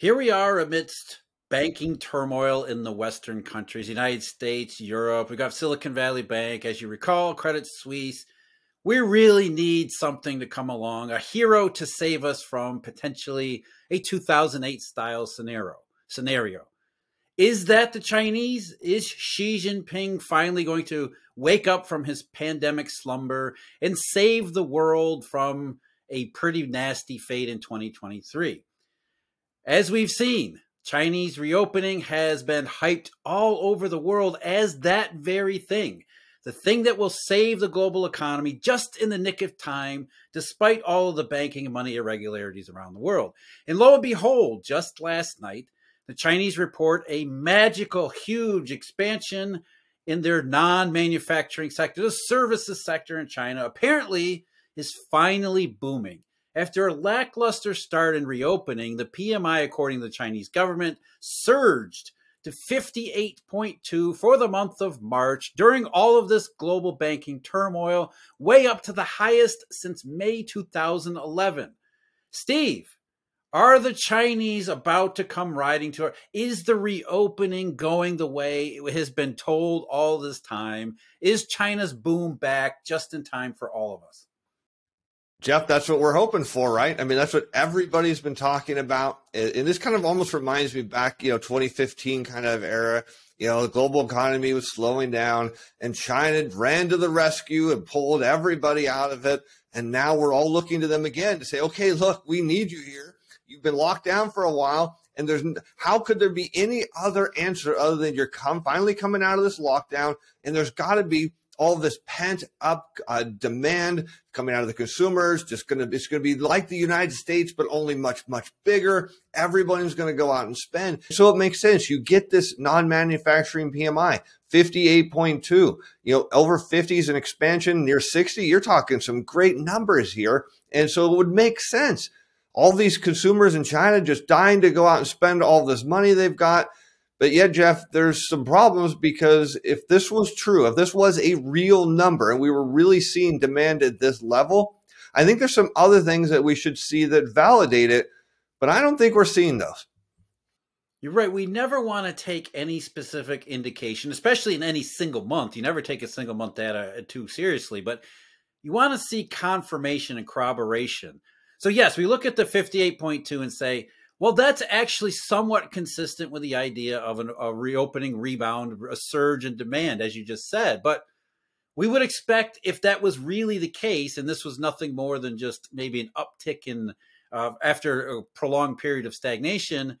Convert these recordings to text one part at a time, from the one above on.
Here we are amidst banking turmoil in the Western countries, United States, Europe. We've got Silicon Valley Bank, as you recall, Credit Suisse. We really need something to come along, a hero to save us from potentially a 2008 style scenario. Scenario. Is that the Chinese? Is Xi Jinping finally going to wake up from his pandemic slumber and save the world from a pretty nasty fate in 2023? As we've seen, Chinese reopening has been hyped all over the world as that very thing. The thing that will save the global economy just in the nick of time, despite all of the banking and money irregularities around the world. And lo and behold, just last night, the Chinese report a magical, huge expansion in their non manufacturing sector. The services sector in China apparently is finally booming. After a lackluster start in reopening, the PMI, according to the Chinese government, surged to 58.2 for the month of March during all of this global banking turmoil, way up to the highest since May 2011. Steve, are the Chinese about to come riding to? Is the reopening going the way it has been told all this time? Is China's boom back just in time for all of us? Jeff, that's what we're hoping for, right? I mean, that's what everybody's been talking about. And this kind of almost reminds me back, you know, 2015 kind of era. You know, the global economy was slowing down and China ran to the rescue and pulled everybody out of it. And now we're all looking to them again to say, okay, look, we need you here. You've been locked down for a while. And there's how could there be any other answer other than you're come finally coming out of this lockdown? And there's got to be all this pent up uh, demand coming out of the consumers. Just gonna it's gonna be like the United States, but only much much bigger. Everybody's gonna go out and spend. So it makes sense. You get this non-manufacturing PMI. 58.2, you know, over 50 is an expansion near 60. You're talking some great numbers here. And so it would make sense. All these consumers in China just dying to go out and spend all this money they've got but yet, Jeff, there's some problems because if this was true, if this was a real number and we were really seeing demand at this level, I think there's some other things that we should see that validate it, but I don't think we're seeing those. You're right. We never want to take any specific indication, especially in any single month. You never take a single month data too seriously, but you want to see confirmation and corroboration. So, yes, we look at the 58.2 and say, well, that's actually somewhat consistent with the idea of an, a reopening rebound, a surge in demand, as you just said. But we would expect if that was really the case, and this was nothing more than just maybe an uptick in uh, after a prolonged period of stagnation,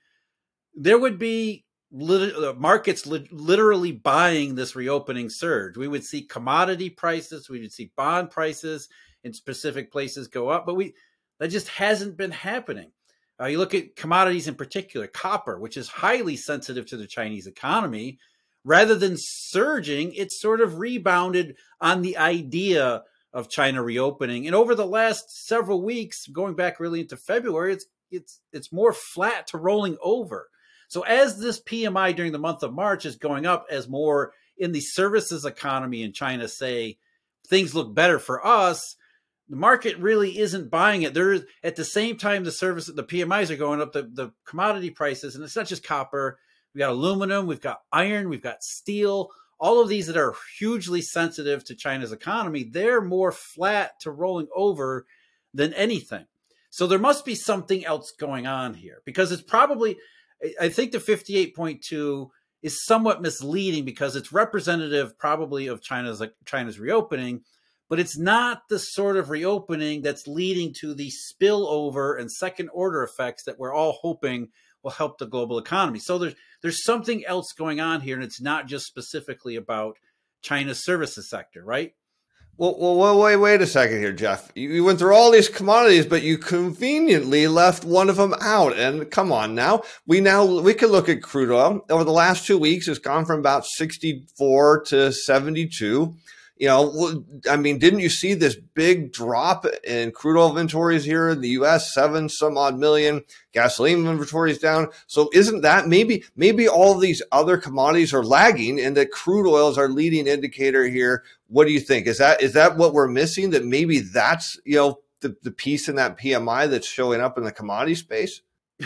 there would be lit- uh, markets li- literally buying this reopening surge. We would see commodity prices, we would see bond prices in specific places go up, but we that just hasn't been happening. Uh, you look at commodities in particular, copper, which is highly sensitive to the Chinese economy. Rather than surging, it's sort of rebounded on the idea of China reopening. And over the last several weeks, going back really into February, it's it's it's more flat to rolling over. So as this PMI during the month of March is going up, as more in the services economy in China say things look better for us, the market really isn't buying it. There, at the same time, the service, the PMIs are going up. The the commodity prices, and it's not just copper. We've got aluminum, we've got iron, we've got steel. All of these that are hugely sensitive to China's economy, they're more flat to rolling over than anything. So there must be something else going on here because it's probably. I think the fifty-eight point two is somewhat misleading because it's representative probably of China's like China's reopening but it's not the sort of reopening that's leading to the spillover and second order effects that we're all hoping will help the global economy. So there's there's something else going on here, and it's not just specifically about China's services sector, right? Well, well, wait, wait a second here, Jeff. You, went through all these commodities, but you conveniently left one of them out. And come on now, we now we can look at crude oil over the last two weeks. It's gone from about sixty-four to seventy-two you know, I mean, didn't you see this big drop in crude oil inventories here in the U.S. Seven some odd million gasoline inventories down. So isn't that maybe maybe all these other commodities are lagging, and that crude oil is our leading indicator here? What do you think? Is that is that what we're missing? That maybe that's you know the the piece in that PMI that's showing up in the commodity space.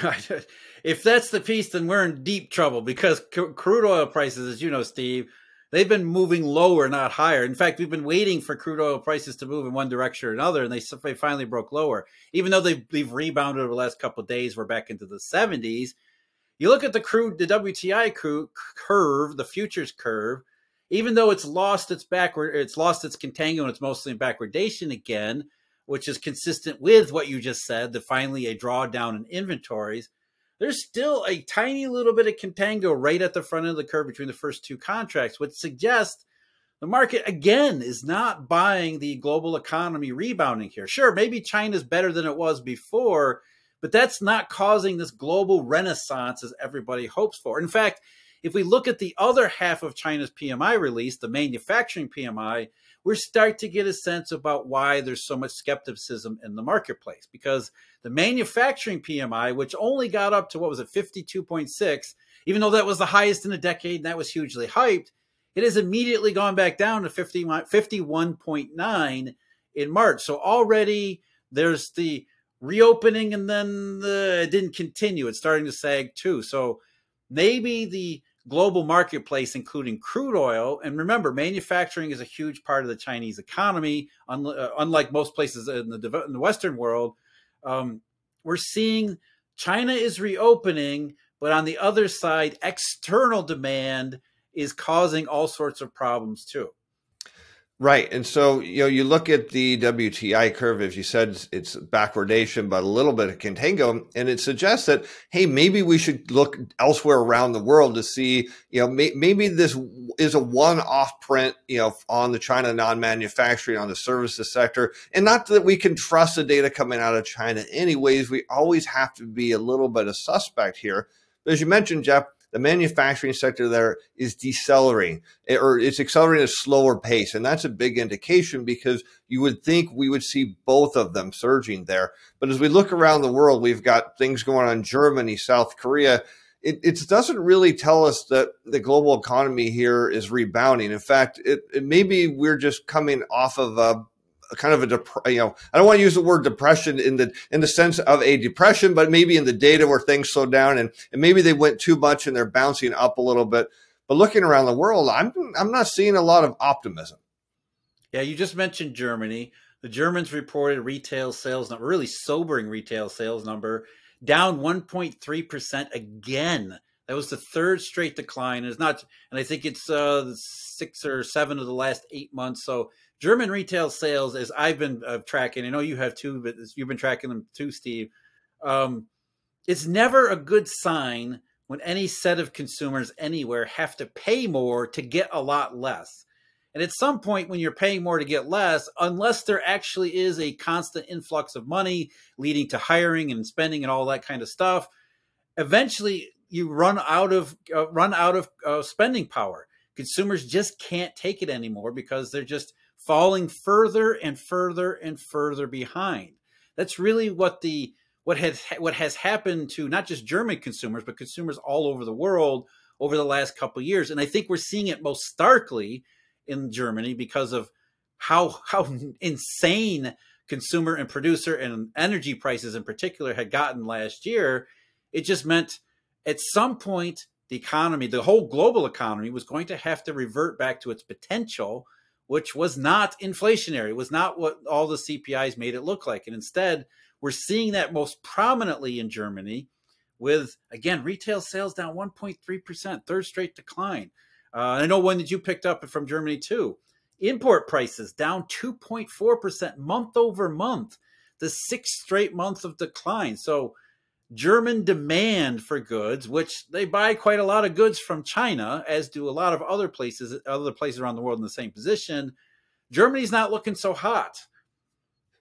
if that's the piece, then we're in deep trouble because crude oil prices, as you know, Steve, they've been moving lower, not higher. In fact, we've been waiting for crude oil prices to move in one direction or another, and they, they finally broke lower. Even though they've, they've rebounded over the last couple days, we're back into the 70s. You look at the crude, the WTI crude curve, the futures curve. Even though it's lost its backward, it's lost its contango, and it's mostly in backwardation again which is consistent with what you just said, the finally a drawdown in inventories, there's still a tiny little bit of contango right at the front of the curve between the first two contracts, which suggests the market again is not buying the global economy rebounding here. Sure, maybe China's better than it was before, but that's not causing this global renaissance as everybody hopes for. In fact, if we look at the other half of China's PMI release, the manufacturing PMI, we're starting to get a sense about why there's so much skepticism in the marketplace because the manufacturing PMI, which only got up to what was it, 52.6, even though that was the highest in a decade and that was hugely hyped, it has immediately gone back down to 50, 51.9 in March. So already there's the reopening and then the, it didn't continue. It's starting to sag too. So maybe the global marketplace, including crude oil. And remember, manufacturing is a huge part of the Chinese economy, uh, unlike most places in the, in the Western world. Um, we're seeing China is reopening, but on the other side, external demand is causing all sorts of problems too. Right. And so, you know, you look at the WTI curve, as you said, it's backwardation, but a little bit of contango. And it suggests that, hey, maybe we should look elsewhere around the world to see, you know, may, maybe this is a one off print, you know, on the China non manufacturing, on the services sector. And not that we can trust the data coming out of China, anyways. We always have to be a little bit of suspect here. But as you mentioned, Jeff, the manufacturing sector there is decelerating eh, or it's accelerating at a slower pace. And that's a big indication because you would think we would see both of them surging there. But as we look around the world, we've got things going on in Germany, South Korea. It, it, doesn't really tell us that the global economy here is rebounding. In fact, it, it maybe we're just coming off of a kind of a dep- you know I don't want to use the word depression in the in the sense of a depression, but maybe in the data where things slow down and and maybe they went too much and they're bouncing up a little bit. But looking around the world, I'm I'm not seeing a lot of optimism. Yeah, you just mentioned Germany. The Germans reported retail sales number, really sobering retail sales number, down 1.3% again. That was the third straight decline. It's not, and I think it's uh, six or seven of the last eight months. So German retail sales, as I've been uh, tracking, I know you have too, but you've been tracking them too, Steve. Um, it's never a good sign when any set of consumers anywhere have to pay more to get a lot less. And at some point, when you're paying more to get less, unless there actually is a constant influx of money leading to hiring and spending and all that kind of stuff, eventually you run out of uh, run out of uh, spending power. Consumers just can't take it anymore because they're just falling further and further and further behind. That's really what the what has what has happened to not just German consumers but consumers all over the world over the last couple years. And I think we're seeing it most starkly in Germany because of how how insane consumer and producer and energy prices in particular had gotten last year. It just meant at some point the economy, the whole global economy was going to have to revert back to its potential which was not inflationary, was not what all the CPIs made it look like. And instead, we're seeing that most prominently in Germany with, again, retail sales down 1.3%, third straight decline. Uh, I know one that you picked up from Germany too. Import prices down 2.4% month over month, the sixth straight month of decline. So German demand for goods, which they buy quite a lot of goods from China, as do a lot of other places, other places around the world in the same position. Germany's not looking so hot.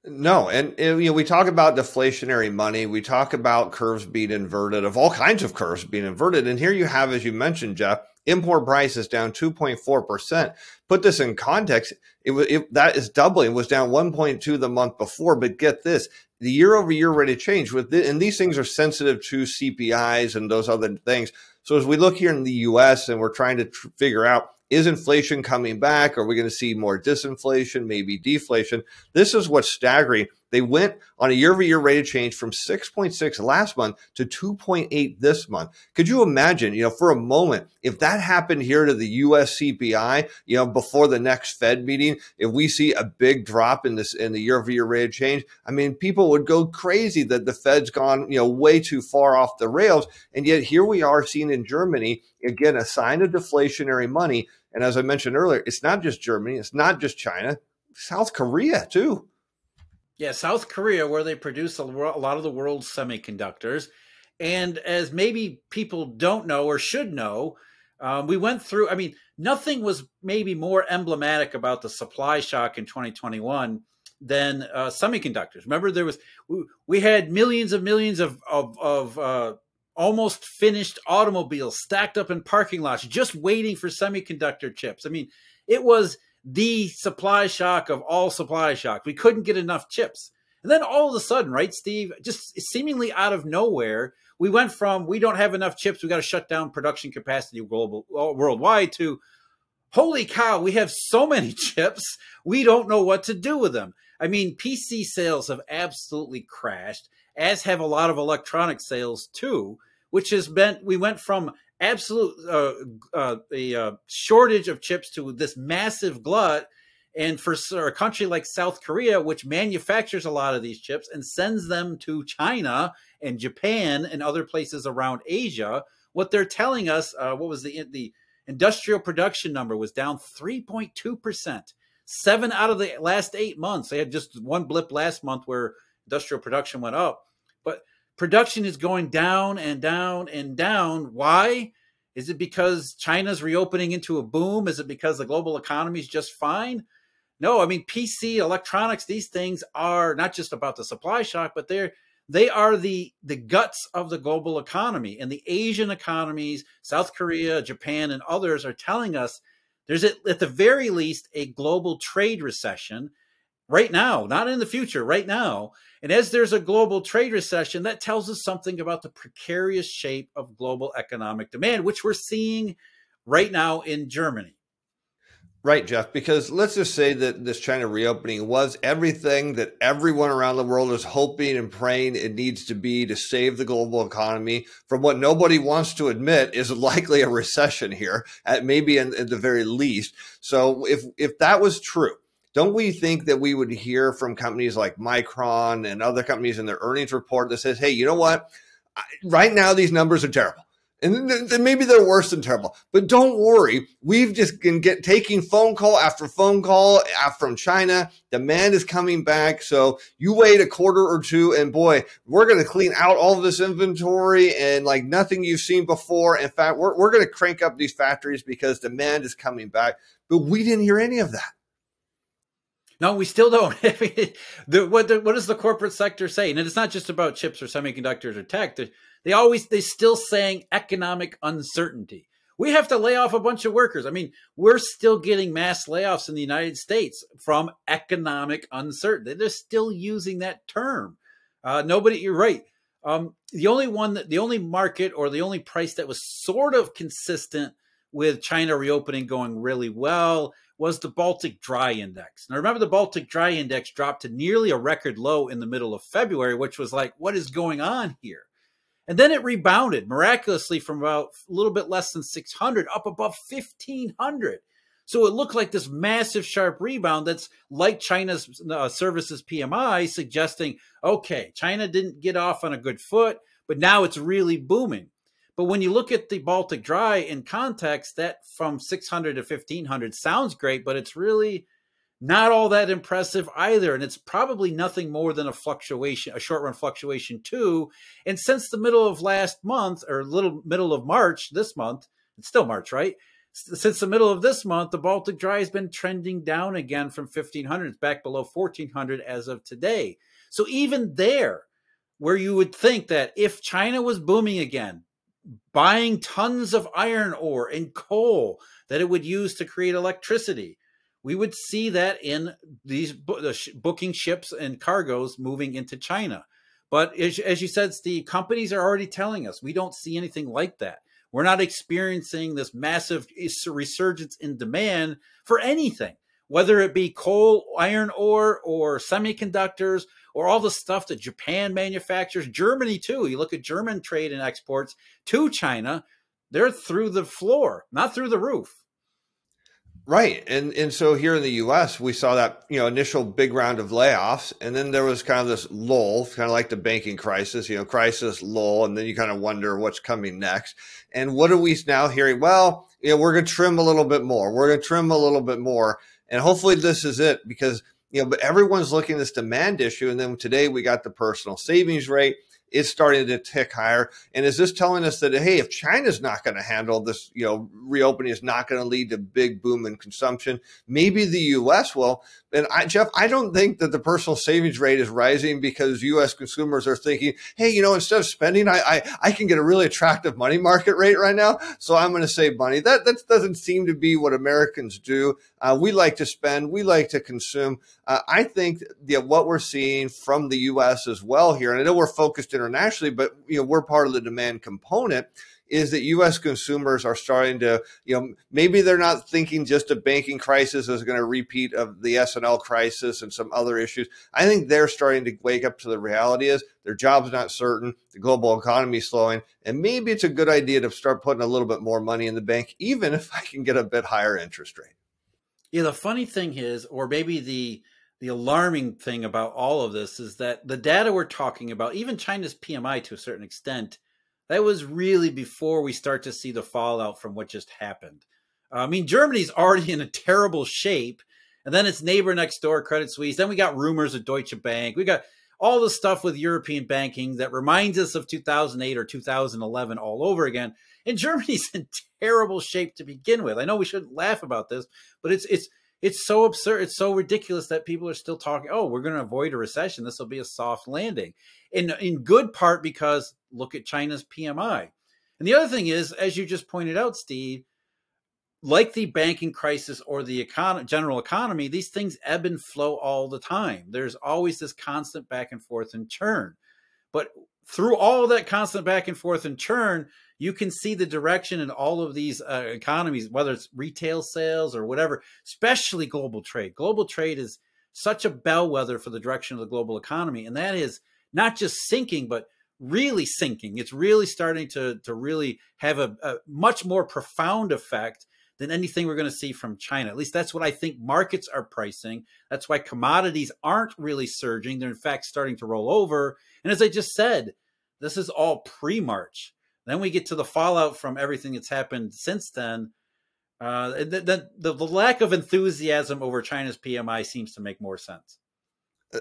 No, and you know we talk about deflationary money. We talk about curves being inverted, of all kinds of curves being inverted. And here you have, as you mentioned, Jeff, import prices down 2.4 percent. Put this in context, it was it, that is doubling. Was down 1.2 the month before. But get this, the year over year rate of change with the, and these things are sensitive to CPIs and those other things. So as we look here in the U.S. and we're trying to tr- figure out is inflation coming back? Are we going to see more disinflation, maybe deflation? This is what's staggering. They went on a year over year rate of change from 6.6 last month to 2.8 this month. Could you imagine, you know, for a moment, if that happened here to the US CPI, you know, before the next Fed meeting, if we see a big drop in this in the year over year rate of change, I mean, people would go crazy that the Fed's gone, you know, way too far off the rails. And yet here we are seeing in Germany, again, a sign of deflationary money. And as I mentioned earlier, it's not just Germany, it's not just China, South Korea too. Yeah, South Korea, where they produce a lot of the world's semiconductors. And as maybe people don't know or should know, um, we went through, I mean, nothing was maybe more emblematic about the supply shock in 2021 than uh, semiconductors. Remember, there was, we, we had millions of millions of, of, of uh, almost finished automobiles stacked up in parking lots just waiting for semiconductor chips. I mean, it was the supply shock of all supply shock. We couldn't get enough chips. And then all of a sudden, right, Steve, just seemingly out of nowhere, we went from we don't have enough chips, we got to shut down production capacity global uh, worldwide to holy cow, we have so many chips, we don't know what to do with them. I mean, PC sales have absolutely crashed, as have a lot of electronic sales too, which has been we went from absolute uh, uh, a uh, shortage of chips to this massive glut. And for a country like South Korea, which manufactures a lot of these chips and sends them to China and Japan and other places around Asia, what they're telling us, uh, what was the the industrial production number was down 3.2 percent. Seven out of the last eight months, they had just one blip last month where industrial production went up, but production is going down and down and down. Why? Is it because China's reopening into a boom? Is it because the global economy is just fine? No, I mean PC, electronics, these things are not just about the supply shock, but they're they are the the guts of the global economy. And the Asian economies, South Korea, Japan, and others are telling us there's at, at the very least a global trade recession right now, not in the future, right now. And as there's a global trade recession, that tells us something about the precarious shape of global economic demand, which we're seeing right now in Germany. Right, Jeff, because let's just say that this China reopening was everything that everyone around the world is hoping and praying it needs to be to save the global economy from what nobody wants to admit is likely a recession here, at maybe in, at the very least. So if if that was true, don't we think that we would hear from companies like Micron and other companies in their earnings report that says, hey, you know what? Right now, these numbers are terrible. And then maybe they're worse than terrible. But don't worry. We've just been get, taking phone call after phone call uh, from China. Demand is coming back. So you wait a quarter or two, and boy, we're going to clean out all this inventory and like nothing you've seen before. In fact, we're, we're going to crank up these factories because demand is coming back. But we didn't hear any of that. No, we still don't. the, what, the, what does the corporate sector say? And it's not just about chips or semiconductors or tech. They, they always they still saying economic uncertainty. We have to lay off a bunch of workers. I mean, we're still getting mass layoffs in the United States from economic uncertainty. They're still using that term. Uh, nobody, you're right. Um, the only one that the only market or the only price that was sort of consistent with China reopening going really well was the Baltic Dry Index. Now, remember, the Baltic Dry Index dropped to nearly a record low in the middle of February, which was like, what is going on here? And then it rebounded miraculously from about a little bit less than 600 up above 1500. So it looked like this massive sharp rebound that's like China's uh, services PMI suggesting, okay, China didn't get off on a good foot, but now it's really booming. But when you look at the Baltic Dry in context, that from 600 to 1500 sounds great, but it's really not all that impressive either. And it's probably nothing more than a fluctuation, a short run fluctuation too. And since the middle of last month or little middle of March this month, it's still March, right? Since the middle of this month, the Baltic Dry has been trending down again from 1500. It's back below 1400 as of today. So even there, where you would think that if China was booming again, buying tons of iron ore and coal that it would use to create electricity. We would see that in these booking ships and cargoes moving into China. But as, you said, Steve, companies are already telling us we don't see anything like that. We're not experiencing this massive resurgence in demand for anything. Whether it be coal, iron ore, or semiconductors, or all the stuff that Japan manufactures, Germany too. You look at German trade and exports to China, they're through the floor, not through the roof. Right. And and so here in the US, we saw that, you know, initial big round of layoffs. And then there was kind of this lull, kind of like the banking crisis, you know, crisis, lull. And then you kind of wonder what's coming next. And what are we now hearing? Well, you know, we're going to trim a little bit more. We're going to trim a little bit more. And hopefully this is it because, you know, but everyone's looking at this demand issue. And then today we got the personal savings rate is starting to tick higher. And is this telling us that hey, if China's not going to handle this, you know, reopening is not going to lead to big boom in consumption, maybe the U.S. will. And I, Jeff, I don't think that the personal savings rate is rising because U.S. consumers are thinking, hey, you know, instead of spending, I I, I can get a really attractive money market rate right now, so I'm going to save money. That that doesn't seem to be what Americans do. Uh, we like to spend, we like to consume. Uh, I think what we're seeing from the U.S. as well here, and I know we're focused internationally, but you know we're part of the demand component is that U.S. consumers are starting to, you know, maybe they're not thinking just a banking crisis is going to repeat of the S&L crisis and some other issues. I think they're starting to wake up to the reality is their job's not certain, the global economy slowing, and maybe it's a good idea to start putting a little bit more money in the bank, even if I can get a bit higher interest rate. Yeah, the funny thing is, or maybe the the alarming thing about all of this is that the data we're talking about, even China's PMI to a certain extent, that was really before we start to see the fallout from what just happened. Uh, I mean, Germany's already in a terrible shape, and then its neighbor next door, Credit Suisse. Then we got rumors of Deutsche Bank. We got all the stuff with European banking that reminds us of 2008 or 2011 all over again. And Germany's in terrible shape to begin with. I know we shouldn't laugh about this, but it's it's it's so absurd. It's so ridiculous that people are still talking. Oh, we're going to avoid a recession. This will be a soft landing. In in good part because look at China's PMI. And the other thing is, as you just pointed out, Steve, like the banking crisis or the econ- general economy, these things ebb and flow all the time. There's always this constant back and forth and churn. But through all that constant back and forth and churn, you can see the direction in all of these uh, economies, whether it's retail sales or whatever, especially global trade. Global trade is such a bellwether for the direction of the global economy, and that is not just sinking, but really sinking. It's really starting to to really have a, a much more profound effect than anything we're going to see from China. At least that's what I think markets are pricing. That's why commodities aren't really surging. They're in fact starting to roll over. And as I just said, this is all pre-March. Then we get to the fallout from everything that's happened since then. Uh, the, the, the, lack of enthusiasm over China's PMI seems to make more sense.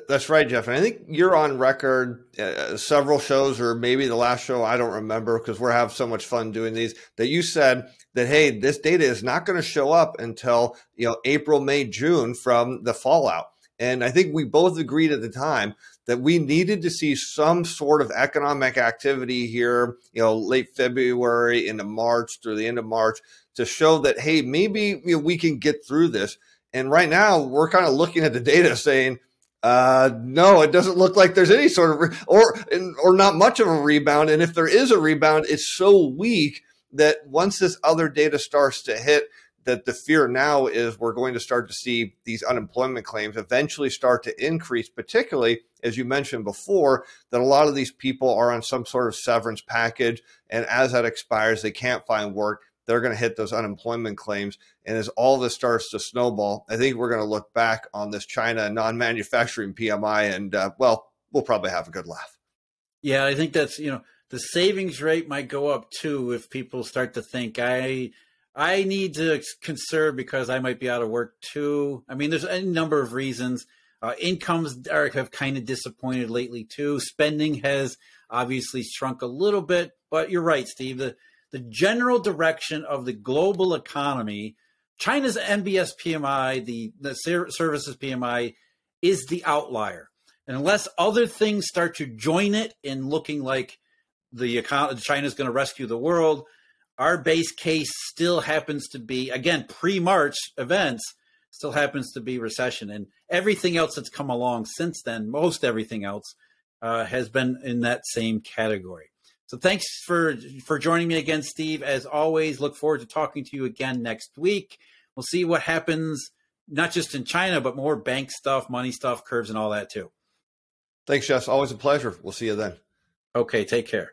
That's right, Jeff. And I think you're on record uh, several shows, or maybe the last show, I don't remember because we're having so much fun doing these, that you said that, hey, this data is not going to show up until, you know, April, May, June from the fallout. And I think we both agreed at the time that we needed to see some sort of economic activity here, you know, late February into March through the end of March to show that, hey, maybe you know, we can get through this. And right now, we're kind of looking at the data saying, uh, no, it doesn't look like there's any sort of, re- or or not much of a rebound. And if there is a rebound, it's so weak that once this other data starts to hit, that the fear now is we're going to start to see these unemployment claims eventually start to increase, particularly as you mentioned before, that a lot of these people are on some sort of severance package. And as that expires, they can't find work. They're going to hit those unemployment claims. And as all this starts to snowball, I think we're going to look back on this China non manufacturing PMI and, uh, well, we'll probably have a good laugh. Yeah, I think that's, you know, the savings rate might go up too if people start to think, I, I need to conserve because I might be out of work too. I mean, there's a number of reasons. Uh, incomes are have kind of disappointed lately too. Spending has obviously shrunk a little bit, but you're right, Steve. The the general direction of the global economy, China's NBS PMI, the the services PMI, is the outlier. And unless other things start to join it in looking like the economy, China's going to rescue the world, our base case still happens to be again pre-March events still happens to be recession and everything else that's come along since then most everything else uh, has been in that same category so thanks for for joining me again steve as always look forward to talking to you again next week we'll see what happens not just in China, but more bank stuff, money stuff, curves, and all that too. Thanks, Jeff. Always a pleasure. We'll see you then. Okay, take care.